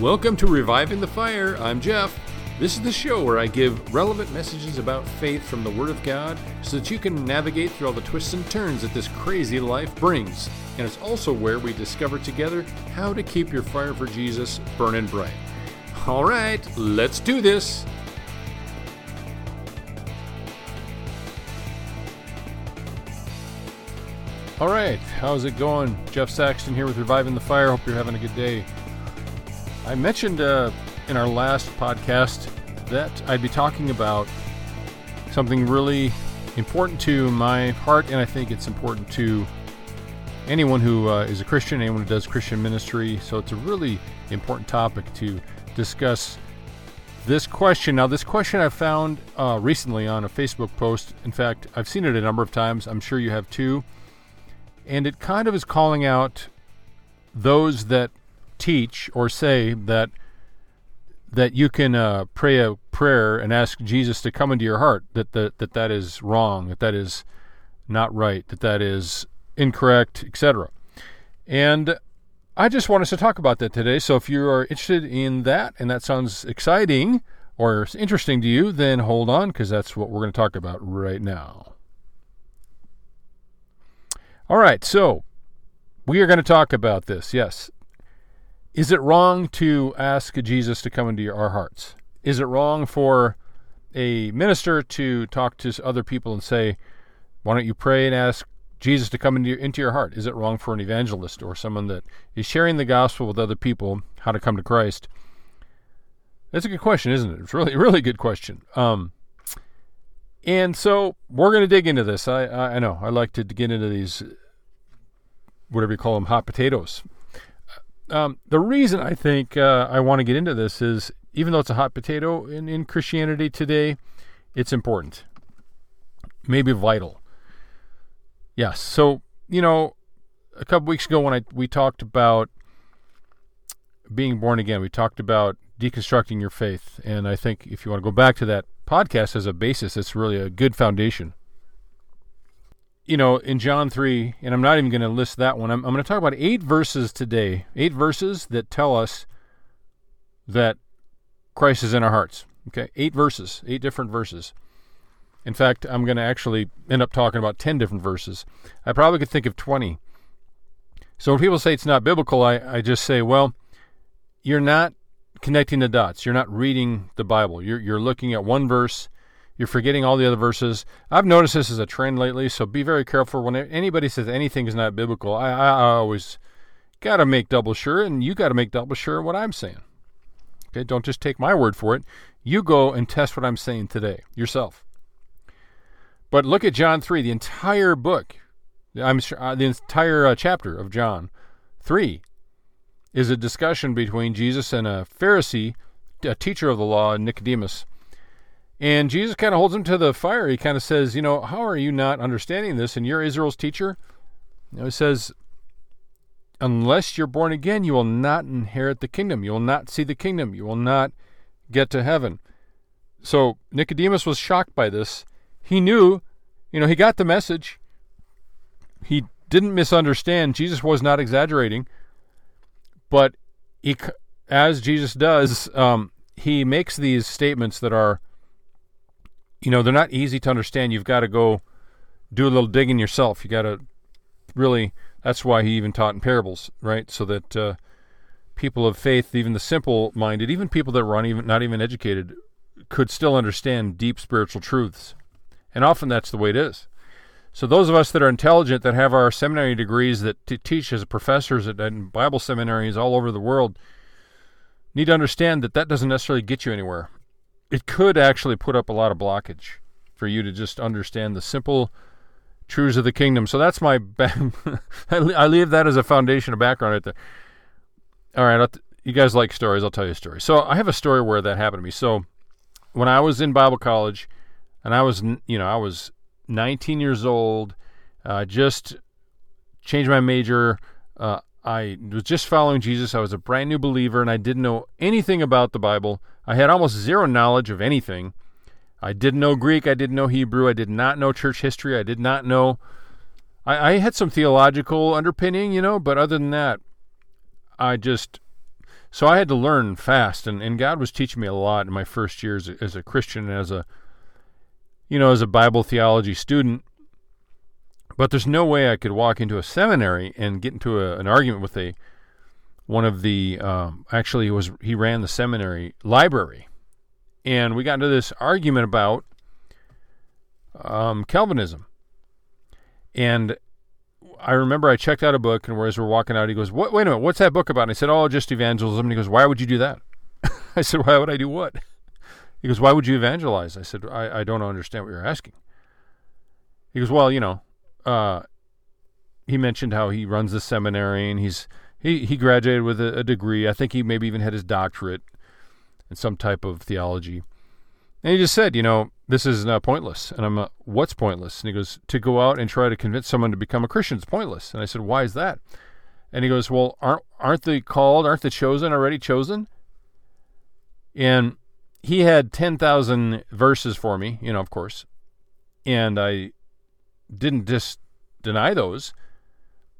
Welcome to Reviving the Fire. I'm Jeff. This is the show where I give relevant messages about faith from the Word of God so that you can navigate through all the twists and turns that this crazy life brings. And it's also where we discover together how to keep your fire for Jesus burning bright. All right, let's do this. All right, how's it going? Jeff Saxton here with Reviving the Fire. Hope you're having a good day. I mentioned uh, in our last podcast that I'd be talking about something really important to my heart, and I think it's important to anyone who uh, is a Christian, anyone who does Christian ministry. So it's a really important topic to discuss this question. Now, this question I found uh, recently on a Facebook post. In fact, I've seen it a number of times. I'm sure you have too and it kind of is calling out those that teach or say that that you can uh, pray a prayer and ask Jesus to come into your heart that, that that that is wrong that that is not right that that is incorrect etc and I just want us to talk about that today so if you are interested in that and that sounds exciting or interesting to you then hold on because that's what we're going to talk about right now all right, so we are going to talk about this. Yes. Is it wrong to ask Jesus to come into our hearts? Is it wrong for a minister to talk to other people and say, why don't you pray and ask Jesus to come into your, into your heart? Is it wrong for an evangelist or someone that is sharing the gospel with other people how to come to Christ? That's a good question, isn't it? It's really, really good question. Um, and so we're going to dig into this. I, I know I like to get into these, whatever you call them, hot potatoes. Um, the reason I think uh, I want to get into this is even though it's a hot potato in, in Christianity today, it's important, maybe vital. Yes. So, you know, a couple weeks ago when I we talked about being born again, we talked about deconstructing your faith. And I think if you want to go back to that podcast as a basis, it's really a good foundation. You know, in John 3, and I'm not even going to list that one, I'm, I'm going to talk about eight verses today, eight verses that tell us that Christ is in our hearts. Okay, eight verses, eight different verses. In fact, I'm going to actually end up talking about 10 different verses. I probably could think of 20. So when people say it's not biblical, I, I just say, well, you're not connecting the dots. You're not reading the Bible. You're, you're looking at one verse. You're forgetting all the other verses. I've noticed this as a trend lately, so be very careful when anybody says anything is not biblical. I, I, I always got to make double sure, and you got to make double sure what I'm saying. Okay, don't just take my word for it. You go and test what I'm saying today yourself. But look at John 3, the entire book. I'm sure, uh, the entire uh, chapter of John 3 is a discussion between Jesus and a Pharisee, a teacher of the law, Nicodemus. And Jesus kind of holds him to the fire. He kind of says, You know, how are you not understanding this? And you're Israel's teacher? You know, he says, Unless you're born again, you will not inherit the kingdom. You will not see the kingdom. You will not get to heaven. So Nicodemus was shocked by this. He knew, you know, he got the message. He didn't misunderstand. Jesus was not exaggerating. But he, as Jesus does, um, he makes these statements that are, you know, they're not easy to understand. You've got to go do a little digging yourself. You got to really. That's why he even taught in parables, right? So that uh, people of faith, even the simple-minded, even people that were even not even educated, could still understand deep spiritual truths. And often that's the way it is. So those of us that are intelligent, that have our seminary degrees, that t- teach as professors at, at Bible seminaries all over the world, need to understand that that doesn't necessarily get you anywhere. It could actually put up a lot of blockage for you to just understand the simple truths of the kingdom. So that's my. I leave that as a foundation, a background right there. All right, you guys like stories? I'll tell you a story. So I have a story where that happened to me. So when I was in Bible college, and I was, you know, I was 19 years old, uh, just changed my major. Uh, I was just following Jesus. I was a brand new believer and I didn't know anything about the Bible. I had almost zero knowledge of anything. I didn't know Greek. I didn't know Hebrew. I did not know church history. I did not know. I, I had some theological underpinning, you know, but other than that, I just So I had to learn fast, and, and God was teaching me a lot in my first years as a Christian as a, you know, as a Bible theology student. But there's no way I could walk into a seminary and get into a, an argument with a one of the um, actually he was he ran the seminary library, and we got into this argument about um, Calvinism, and I remember I checked out a book, and whereas we're walking out, he goes, "What? Wait a minute, what's that book about?" And I said, "Oh, just evangelism." And he goes, "Why would you do that?" I said, "Why would I do what?" He goes, "Why would you evangelize?" I said, "I, I don't understand what you're asking." He goes, "Well, you know." Uh, he mentioned how he runs the seminary and he's he, he graduated with a, a degree. I think he maybe even had his doctorate in some type of theology. And he just said, you know, this is uh, pointless. And I'm, uh, what's pointless? And he goes, to go out and try to convince someone to become a Christian is pointless. And I said, why is that? And he goes, well, aren't aren't the called, aren't the chosen already chosen? And he had ten thousand verses for me, you know, of course, and I didn't just deny those,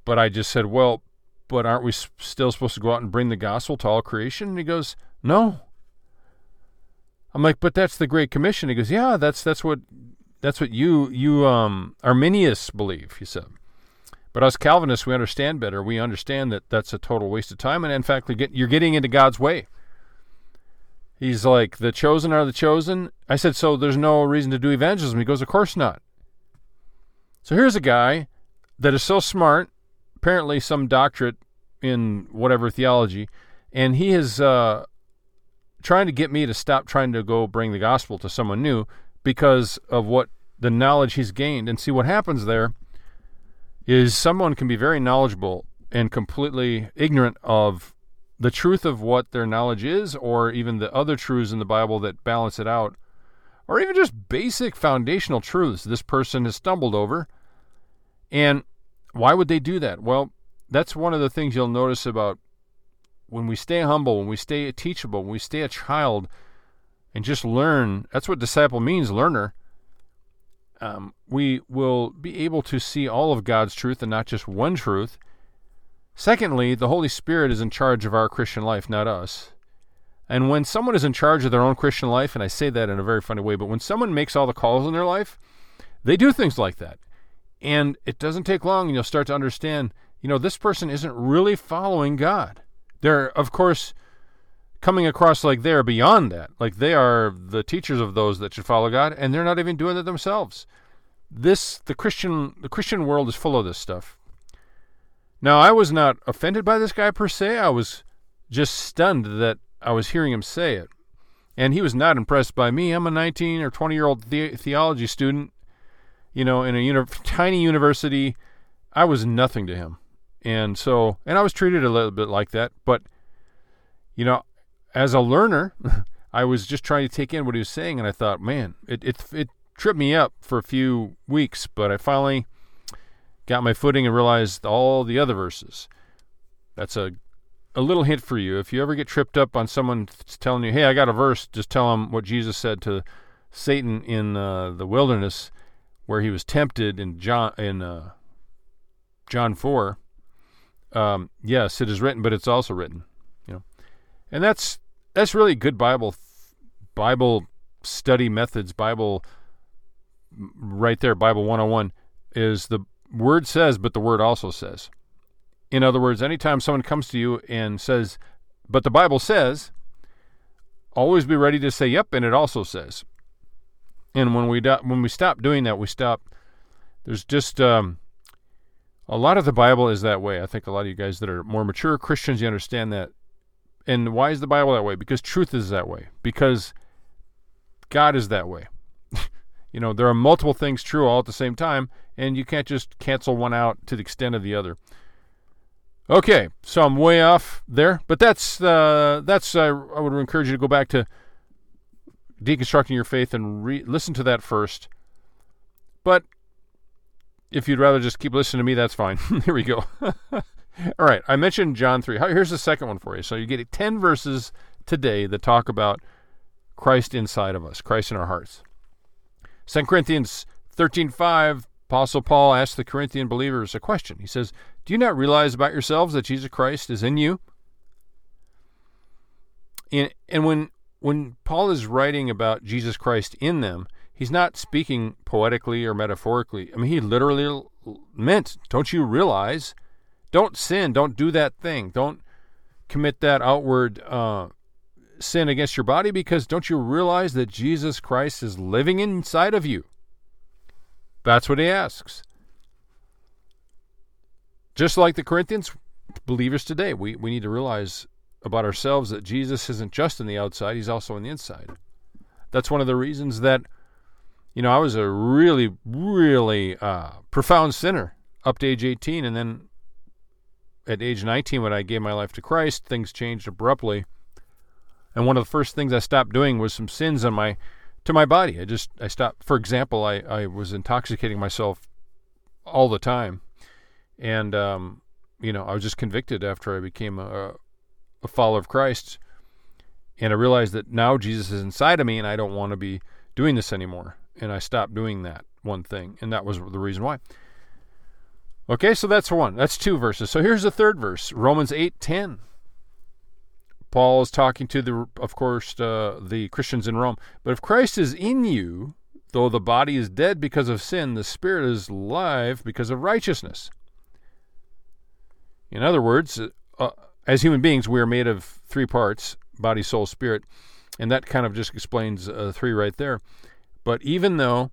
but I just said, well, but aren't we still supposed to go out and bring the gospel to all creation? And he goes, no. I'm like, but that's the Great Commission. He goes, yeah, that's that's what that's what you you um Arminians believe. He said, but us Calvinists, we understand better. We understand that that's a total waste of time, and in fact, you're getting into God's way. He's like, the chosen are the chosen. I said, so there's no reason to do evangelism. He goes, of course not. So here's a guy that is so smart, apparently some doctorate in whatever theology, and he is uh, trying to get me to stop trying to go bring the gospel to someone new because of what the knowledge he's gained. And see what happens there is someone can be very knowledgeable and completely ignorant of the truth of what their knowledge is, or even the other truths in the Bible that balance it out, or even just basic foundational truths this person has stumbled over. And why would they do that? Well, that's one of the things you'll notice about when we stay humble, when we stay teachable, when we stay a child and just learn. That's what disciple means, learner. Um, we will be able to see all of God's truth and not just one truth. Secondly, the Holy Spirit is in charge of our Christian life, not us. And when someone is in charge of their own Christian life, and I say that in a very funny way, but when someone makes all the calls in their life, they do things like that. And it doesn't take long, and you'll start to understand, you know, this person isn't really following God. They're, of course, coming across like they're beyond that. Like they are the teachers of those that should follow God, and they're not even doing it themselves. This the Christian the Christian world is full of this stuff. Now I was not offended by this guy per se. I was just stunned that I was hearing him say it. And he was not impressed by me. I'm a 19 or 20 year old the- theology student, you know, in a uni- tiny university. I was nothing to him. And so, and I was treated a little bit like that. But, you know, as a learner, I was just trying to take in what he was saying, and I thought, man, it, it, it tripped me up for a few weeks, but I finally got my footing and realized all the other verses. That's a a little hint for you. If you ever get tripped up on someone telling you, "Hey, I got a verse," just tell them what Jesus said to Satan in uh, the wilderness, where he was tempted in John in uh, John four um, yes, it is written, but it's also written. You know, and that's that's really good Bible Bible study methods. Bible right there, Bible 101 is the word says, but the word also says. In other words, anytime someone comes to you and says, "But the Bible says," always be ready to say, "Yep," and it also says. And when we do, when we stop doing that, we stop. There's just um, a lot of the Bible is that way. I think a lot of you guys that are more mature Christians, you understand that. And why is the Bible that way? Because truth is that way. Because God is that way. you know, there are multiple things true all at the same time, and you can't just cancel one out to the extent of the other. Okay, so I'm way off there, but that's uh, that's uh, I would encourage you to go back to deconstructing your faith and re- listen to that first. But if you'd rather just keep listening to me, that's fine. Here we go. All right, I mentioned John 3. Here's the second one for you. So you get 10 verses today that talk about Christ inside of us, Christ in our hearts. 2 Corinthians 13:5, Apostle Paul asks the Corinthian believers a question. He says, "Do you not realize about yourselves that Jesus Christ is in you?" And, and when when Paul is writing about Jesus Christ in them, he's not speaking poetically or metaphorically. I mean, he literally meant, don't you realize? Don't sin. Don't do that thing. Don't commit that outward uh, sin against your body because don't you realize that Jesus Christ is living inside of you? That's what he asks. Just like the Corinthians, believers today, we, we need to realize about ourselves that Jesus isn't just on the outside, he's also on the inside. That's one of the reasons that, you know, I was a really, really uh, profound sinner up to age 18. And then at age 19, when I gave my life to Christ, things changed abruptly. And one of the first things I stopped doing was some sins on my to my body. I just I stopped. For example, I I was intoxicating myself all the time, and um, you know I was just convicted after I became a, a follower of Christ, and I realized that now Jesus is inside of me, and I don't want to be doing this anymore. And I stopped doing that one thing, and that was the reason why. Okay, so that's one. That's two verses. So here's the third verse, Romans eight ten. Paul is talking to the, of course, uh, the Christians in Rome. But if Christ is in you, though the body is dead because of sin, the spirit is alive because of righteousness. In other words, uh, as human beings, we are made of three parts body, soul, spirit. And that kind of just explains uh, three right there. But even though,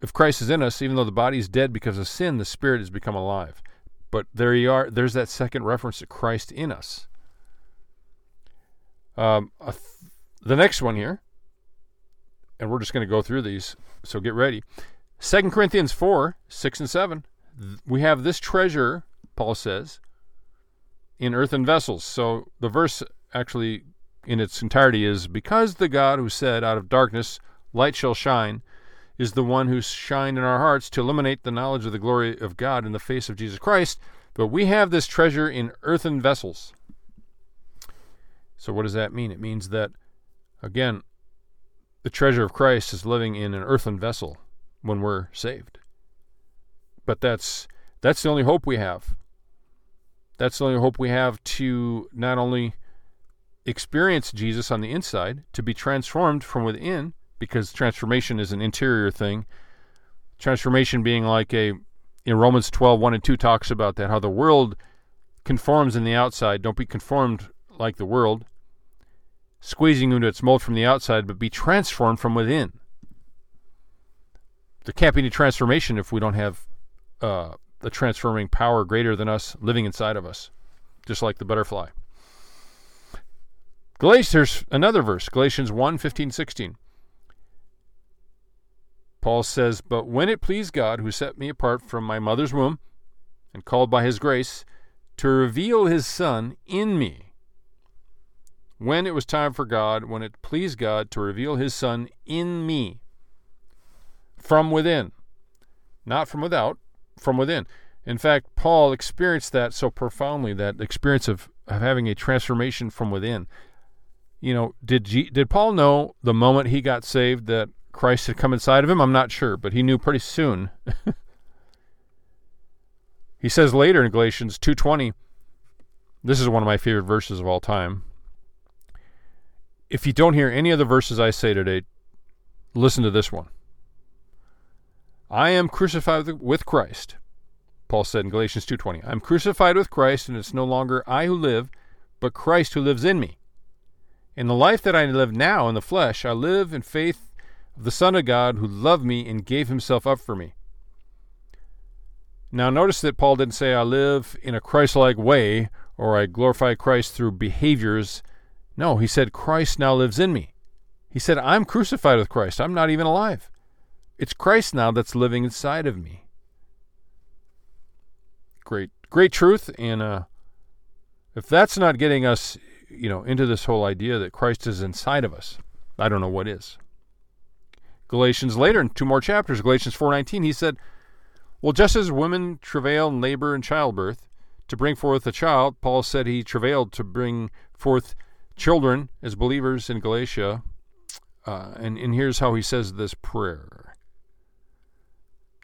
if Christ is in us, even though the body is dead because of sin, the spirit has become alive. But there you are. There's that second reference to Christ in us. Um, th- the next one here, and we're just going to go through these, so get ready. Second Corinthians 4 6 and 7. We have this treasure, Paul says, in earthen vessels. So the verse actually, in its entirety, is because the God who said, Out of darkness light shall shine, is the one who shined in our hearts to illuminate the knowledge of the glory of God in the face of Jesus Christ. But we have this treasure in earthen vessels so, what does that mean? It means that, again, the treasure of Christ is living in an earthen vessel when we're saved. But that's that's the only hope we have. That's the only hope we have to not only experience Jesus on the inside, to be transformed from within, because transformation is an interior thing. Transformation being like a in Romans 12, 1 and 2 talks about that, how the world conforms in the outside. Don't be conformed like the world, squeezing into its mold from the outside, but be transformed from within. There can't be any transformation if we don't have uh, the transforming power greater than us living inside of us, just like the butterfly. Galatians, another verse, Galatians 1 15, 16. Paul says, But when it pleased God, who set me apart from my mother's womb and called by his grace, to reveal his Son in me, when it was time for God, when it pleased God to reveal his Son in me from within, not from without, from within. In fact, Paul experienced that so profoundly that experience of, of having a transformation from within. You know, did G, did Paul know the moment he got saved that Christ had come inside of him? I'm not sure, but he knew pretty soon. he says later in Galatians 2:20, this is one of my favorite verses of all time if you don't hear any of the verses I say today, listen to this one. I am crucified with Christ. Paul said in Galatians 2:20, I'm crucified with Christ and it's no longer I who live, but Christ who lives in me. In the life that I live now in the flesh, I live in faith of the Son of God who loved me and gave himself up for me. Now notice that Paul didn't say I live in a Christ-like way or I glorify Christ through behaviors no, he said, Christ now lives in me. He said, I'm crucified with Christ. I'm not even alive. It's Christ now that's living inside of me. Great, great truth. And uh, if that's not getting us, you know, into this whole idea that Christ is inside of us, I don't know what is. Galatians later in two more chapters, Galatians 4:19, he said, "Well, just as women travail and labor in childbirth to bring forth a child, Paul said he travailed to bring forth children as believers in Galatia. Uh, and, and here's how he says this prayer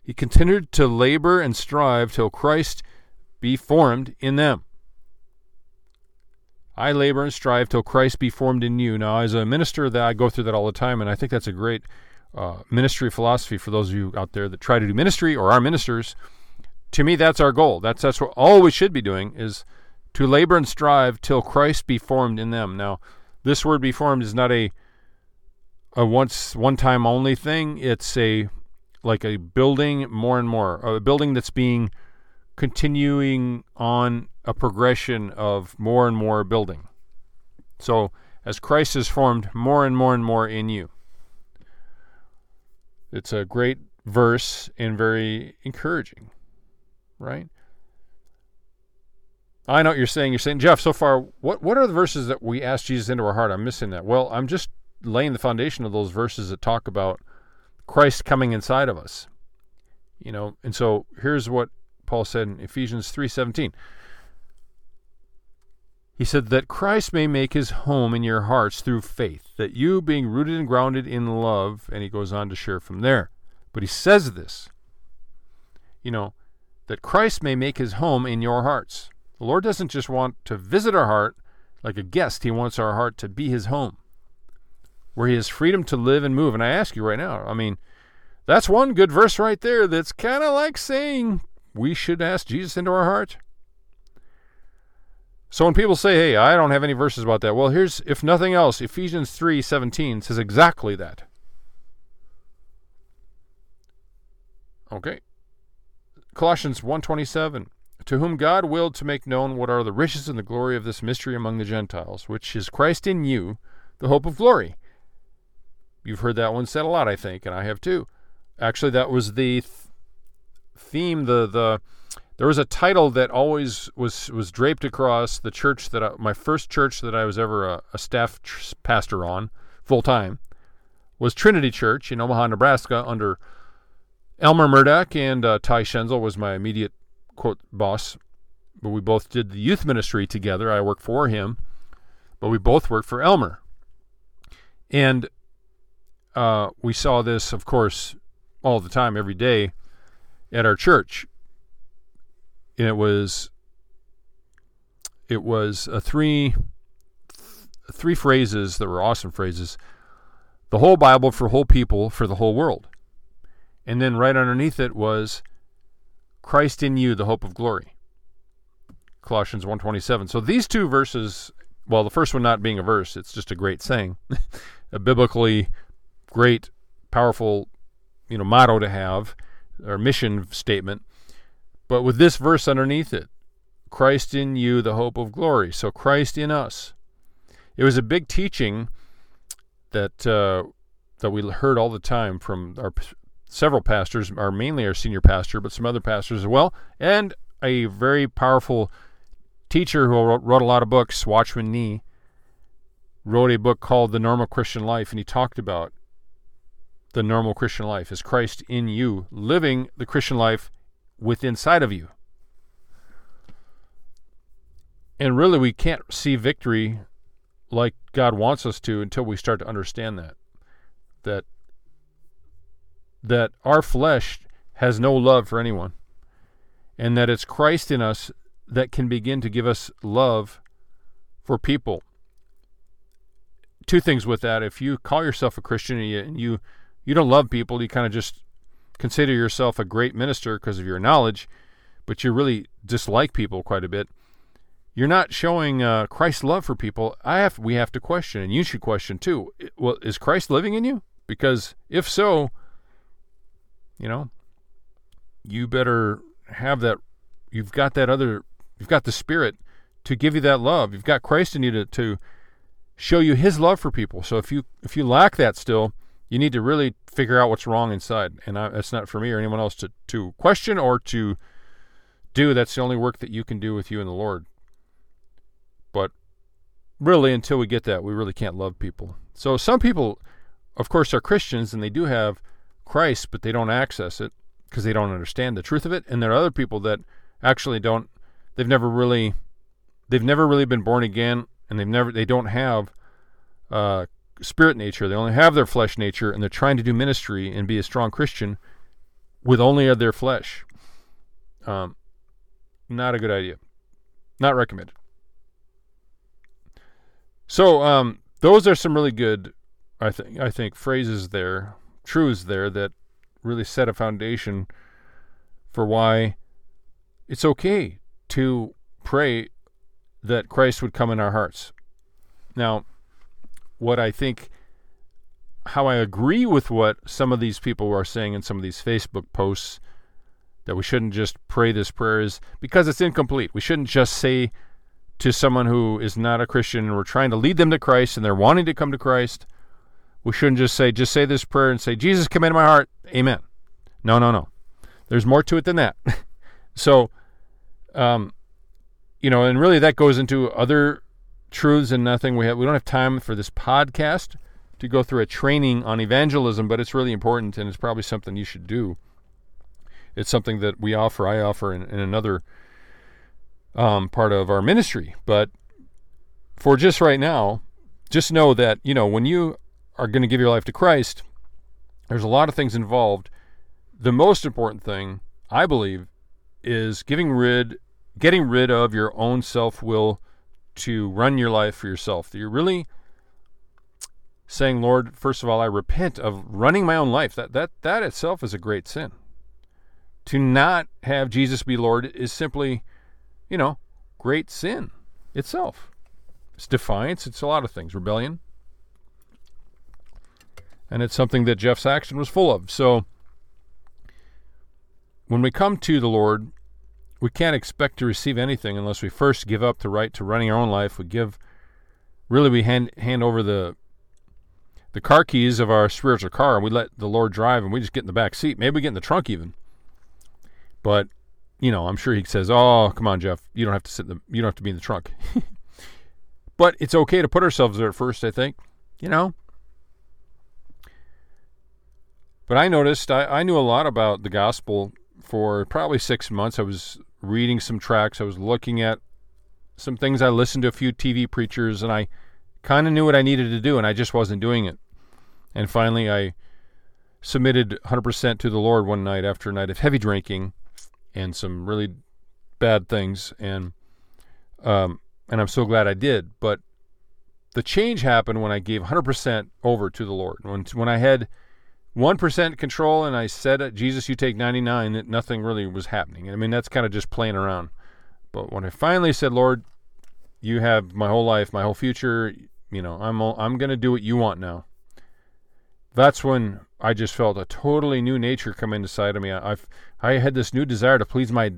He continued to labor and strive till Christ be formed in them. I labor and strive till Christ be formed in you. Now, as a minister, that I go through that all the time, and I think that's a great uh, ministry philosophy for those of you out there that try to do ministry or are ministers. To me, that's our goal. That's that's what all we should be doing is to labor and strive till Christ be formed in them. Now, this word "be formed" is not a a once one time only thing. It's a like a building more and more, a building that's being continuing on a progression of more and more building. So, as Christ is formed more and more and more in you. It's a great verse and very encouraging, right? I know what you're saying. You're saying, Jeff, so far, what, what are the verses that we ask Jesus into our heart? I'm missing that. Well, I'm just laying the foundation of those verses that talk about Christ coming inside of us. You know, and so here's what Paul said in Ephesians 3:17. He said that Christ may make his home in your hearts through faith, that you being rooted and grounded in love, and he goes on to share from there. But he says this, you know, that Christ may make his home in your hearts. The Lord doesn't just want to visit our heart like a guest, he wants our heart to be his home, where he has freedom to live and move. And I ask you right now, I mean, that's one good verse right there that's kind of like saying we should ask Jesus into our heart. So when people say, "Hey, I don't have any verses about that," well, here's if nothing else, Ephesians 3:17 says exactly that. Okay. Colossians 1:27 To whom God willed to make known what are the riches and the glory of this mystery among the Gentiles, which is Christ in you, the hope of glory. You've heard that one said a lot, I think, and I have too. Actually, that was the th- theme, the the there was a title that always was was draped across the church that I, my first church that I was ever a, a staff tr- pastor on full time was Trinity Church in Omaha, Nebraska, under Elmer Murdoch and uh, Ty Schenzel was my immediate quote boss. But we both did the youth ministry together. I worked for him, but we both worked for Elmer, and uh, we saw this, of course, all the time, every day at our church. And it was it was a three three phrases that were awesome phrases. The whole bible for whole people for the whole world. And then right underneath it was christ in you the hope of glory. Colossians 127 so these two verses well the first one not being a verse it's just a great saying. A biblically great powerful you know motto to have or mission statement but with this verse underneath it Christ in you, the hope of glory. So Christ in us. It was a big teaching that uh, that we heard all the time from our several pastors, our mainly our senior pastor, but some other pastors as well, and a very powerful teacher who wrote, wrote a lot of books, Watchman Nee, wrote a book called The Normal Christian Life, and he talked about the normal Christian life is Christ in you, living the Christian life with inside of you. And really, we can't see victory like God wants us to until we start to understand that. That that our flesh has no love for anyone. And that it's Christ in us that can begin to give us love for people. Two things with that. If you call yourself a Christian and you, you, don't love people, you kind of just consider yourself a great minister because of your knowledge, but you really dislike people quite a bit, you're not showing uh, Christ's love for people. I have we have to question, and you should question too. Well, is Christ living in you? Because if so, you know, you better have that. You've got that other. You've got the Spirit to give you that love. You've got Christ in you to, to show you His love for people. So if you if you lack that still, you need to really figure out what's wrong inside. And I, that's not for me or anyone else to, to question or to do. That's the only work that you can do with you and the Lord. But really, until we get that, we really can't love people. So some people, of course, are Christians and they do have Christ, but they don't access it because they don't understand the truth of it. And there are other people that actually don't. They've never really, they've never really been born again, and they've never, they don't have uh, spirit nature. They only have their flesh nature, and they're trying to do ministry and be a strong Christian with only their flesh. Um, not a good idea. Not recommended. So um, those are some really good, I think, I think phrases there, truths there that really set a foundation for why it's okay to pray that Christ would come in our hearts. Now, what I think, how I agree with what some of these people are saying in some of these Facebook posts that we shouldn't just pray this prayer is because it's incomplete. We shouldn't just say to someone who is not a Christian and we're trying to lead them to Christ and they're wanting to come to Christ, we shouldn't just say, just say this prayer and say, Jesus, come into my heart. Amen. No, no, no. There's more to it than that. so, um, you know, and really that goes into other truths and nothing. We have we don't have time for this podcast to go through a training on evangelism, but it's really important and it's probably something you should do. It's something that we offer, I offer in, in another um, part of our ministry. But for just right now, just know that, you know, when you are going to give your life to Christ, there's a lot of things involved. The most important thing, I believe, is giving rid getting rid of your own self-will to run your life for yourself. That You're really saying, Lord, first of all, I repent of running my own life. That that that itself is a great sin. To not have Jesus be Lord is simply, you know, great sin itself. It's defiance, it's a lot of things, rebellion. And it's something that Jeff Saxton was full of. So when we come to the Lord, we can't expect to receive anything unless we first give up the right to running our own life. We give, really, we hand hand over the the car keys of our spiritual car, and we let the Lord drive, and we just get in the back seat. Maybe we get in the trunk even. But you know, I'm sure he says, "Oh, come on, Jeff, you don't have to sit in the, you don't have to be in the trunk." but it's okay to put ourselves there at first. I think, you know. But I noticed I, I knew a lot about the gospel for probably six months. I was reading some tracts. I was looking at some things. I listened to a few TV preachers, and I kind of knew what I needed to do, and I just wasn't doing it. And finally, I submitted 100% to the Lord one night after a night of heavy drinking and some really bad things, and um, and I'm so glad I did. But the change happened when I gave 100% over to the Lord. When when I had 1% control and I said, Jesus, you take 99, that nothing really was happening. I mean, that's kind of just playing around. But when I finally said, Lord, you have my whole life, my whole future, you know, I'm, I'm going to do what you want now. That's when I just felt a totally new nature come inside of me. I, I've, I had this new desire to please my,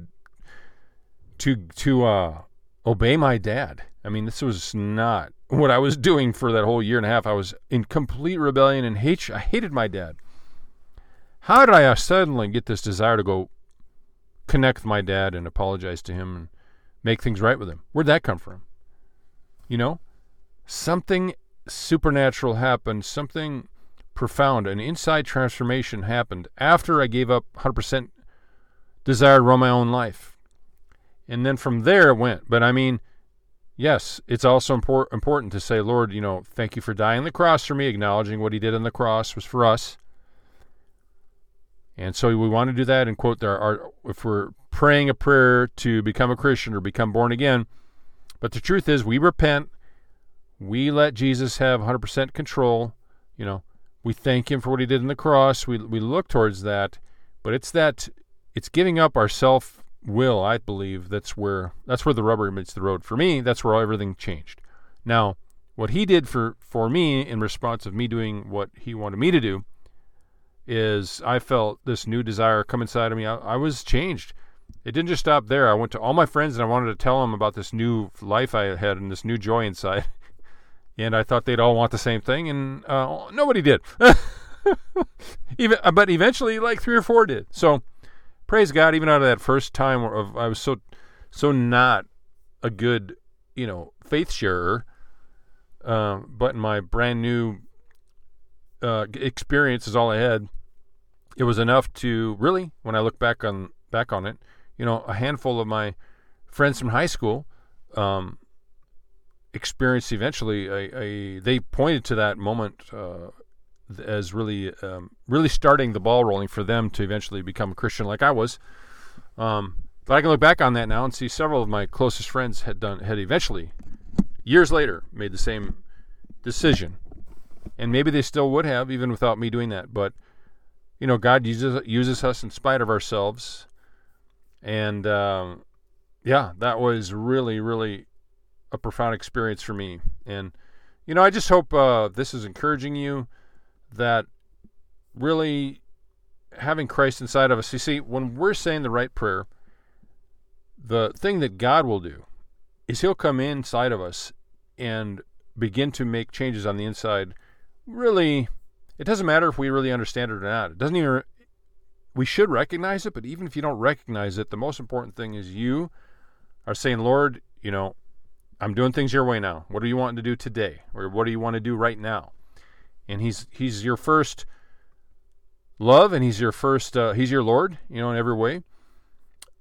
to, to, uh, obey my dad. I mean, this was not what I was doing for that whole year and a half. I was in complete rebellion and hate. I hated my dad. How did I suddenly get this desire to go connect with my dad and apologize to him and make things right with him? Where'd that come from? You know, something supernatural happened, something profound, an inside transformation happened after I gave up 100% desire to run my own life. And then from there it went. But I mean, yes, it's also impor- important to say, Lord, you know, thank you for dying on the cross for me, acknowledging what he did on the cross was for us. And so we want to do that and quote there are if we're praying a prayer to become a Christian or become born again. But the truth is, we repent. We let Jesus have 100% control. You know, we thank Him for what He did on the cross. We we look towards that, but it's that it's giving up our self will. I believe that's where that's where the rubber meets the road. For me, that's where everything changed. Now, what He did for for me in response of me doing what He wanted me to do is I felt this new desire come inside of me. I, I, was changed. It didn't just stop there. I went to all my friends and I wanted to tell them about this new life I had and this new joy inside. and I thought they'd all want the same thing, and uh, nobody did. even, but eventually, like three or four did. So, praise God. Even out of that first time of I was so so not a good, you know, faith sharer. Uh, but in my brand new uh, experience is all I had. It was enough to really, when I look back on back on it, you know, a handful of my friends from high school um, experienced eventually a, a, They pointed to that moment uh, as really, um, really starting the ball rolling for them to eventually become a Christian, like I was. Um, but I can look back on that now and see several of my closest friends had done had eventually, years later, made the same decision. And maybe they still would have, even without me doing that. But, you know, God uses, uses us in spite of ourselves. And, um, yeah, that was really, really a profound experience for me. And, you know, I just hope uh, this is encouraging you that really having Christ inside of us. You see, when we're saying the right prayer, the thing that God will do is He'll come inside of us and begin to make changes on the inside. Really, it doesn't matter if we really understand it or not. It doesn't even. We should recognize it, but even if you don't recognize it, the most important thing is you are saying, Lord, you know, I'm doing things your way now. What are you wanting to do today? Or what do you want to do right now? And he's he's your first love and he's your first uh, he's your Lord, you know, in every way.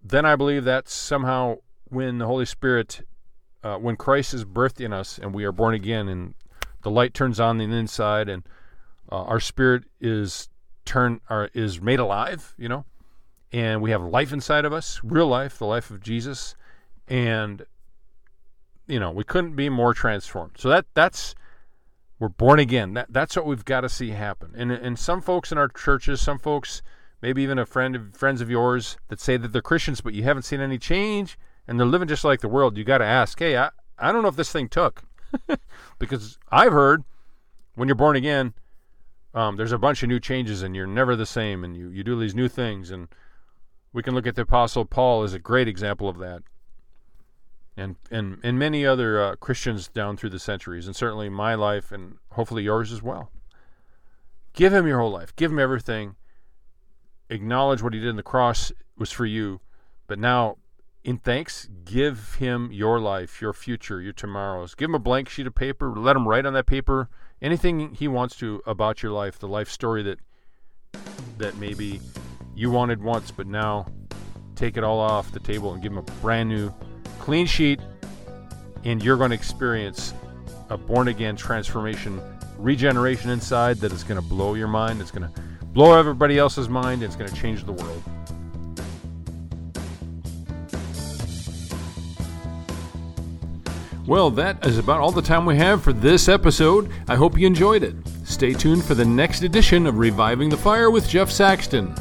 Then I believe that somehow when the Holy Spirit uh, when Christ is birthed in us and we are born again and the light turns on the inside and uh, our spirit is turned or is made alive, you know, and we have life inside of us, real life, the life of Jesus, and you know, we couldn't be more transformed. So that that's we're born again. That that's what we've got to see happen. And and some folks in our churches, some folks, maybe even a friend of friends of yours that say that they're Christians, but you haven't seen any change and they're living just like the world. You got to ask, hey, I I don't know if this thing took, because I've heard when you're born again, um, there's a bunch of new changes and you're never the same, and you you do these new things and we can look at the apostle paul as a great example of that and and and many other uh, Christians down through the centuries, and certainly my life, and hopefully yours as well. Give him your whole life. Give him everything. Acknowledge what he did in the cross was for you, but now, in thanks, give him your life, your future, your tomorrows. Give him a blank sheet of paper. Let him write on that paper anything he wants to about your life, the life story that that maybe you wanted once, but now take it all off the table and give him a brand new clean sheet, and you're going to experience a born again transformation, regeneration inside that is going to blow your mind. It's going to blow everybody else's mind. It's going to change the world. Well, that is about all the time we have for this episode. I hope you enjoyed it. Stay tuned for the next edition of Reviving the Fire with Jeff Saxton.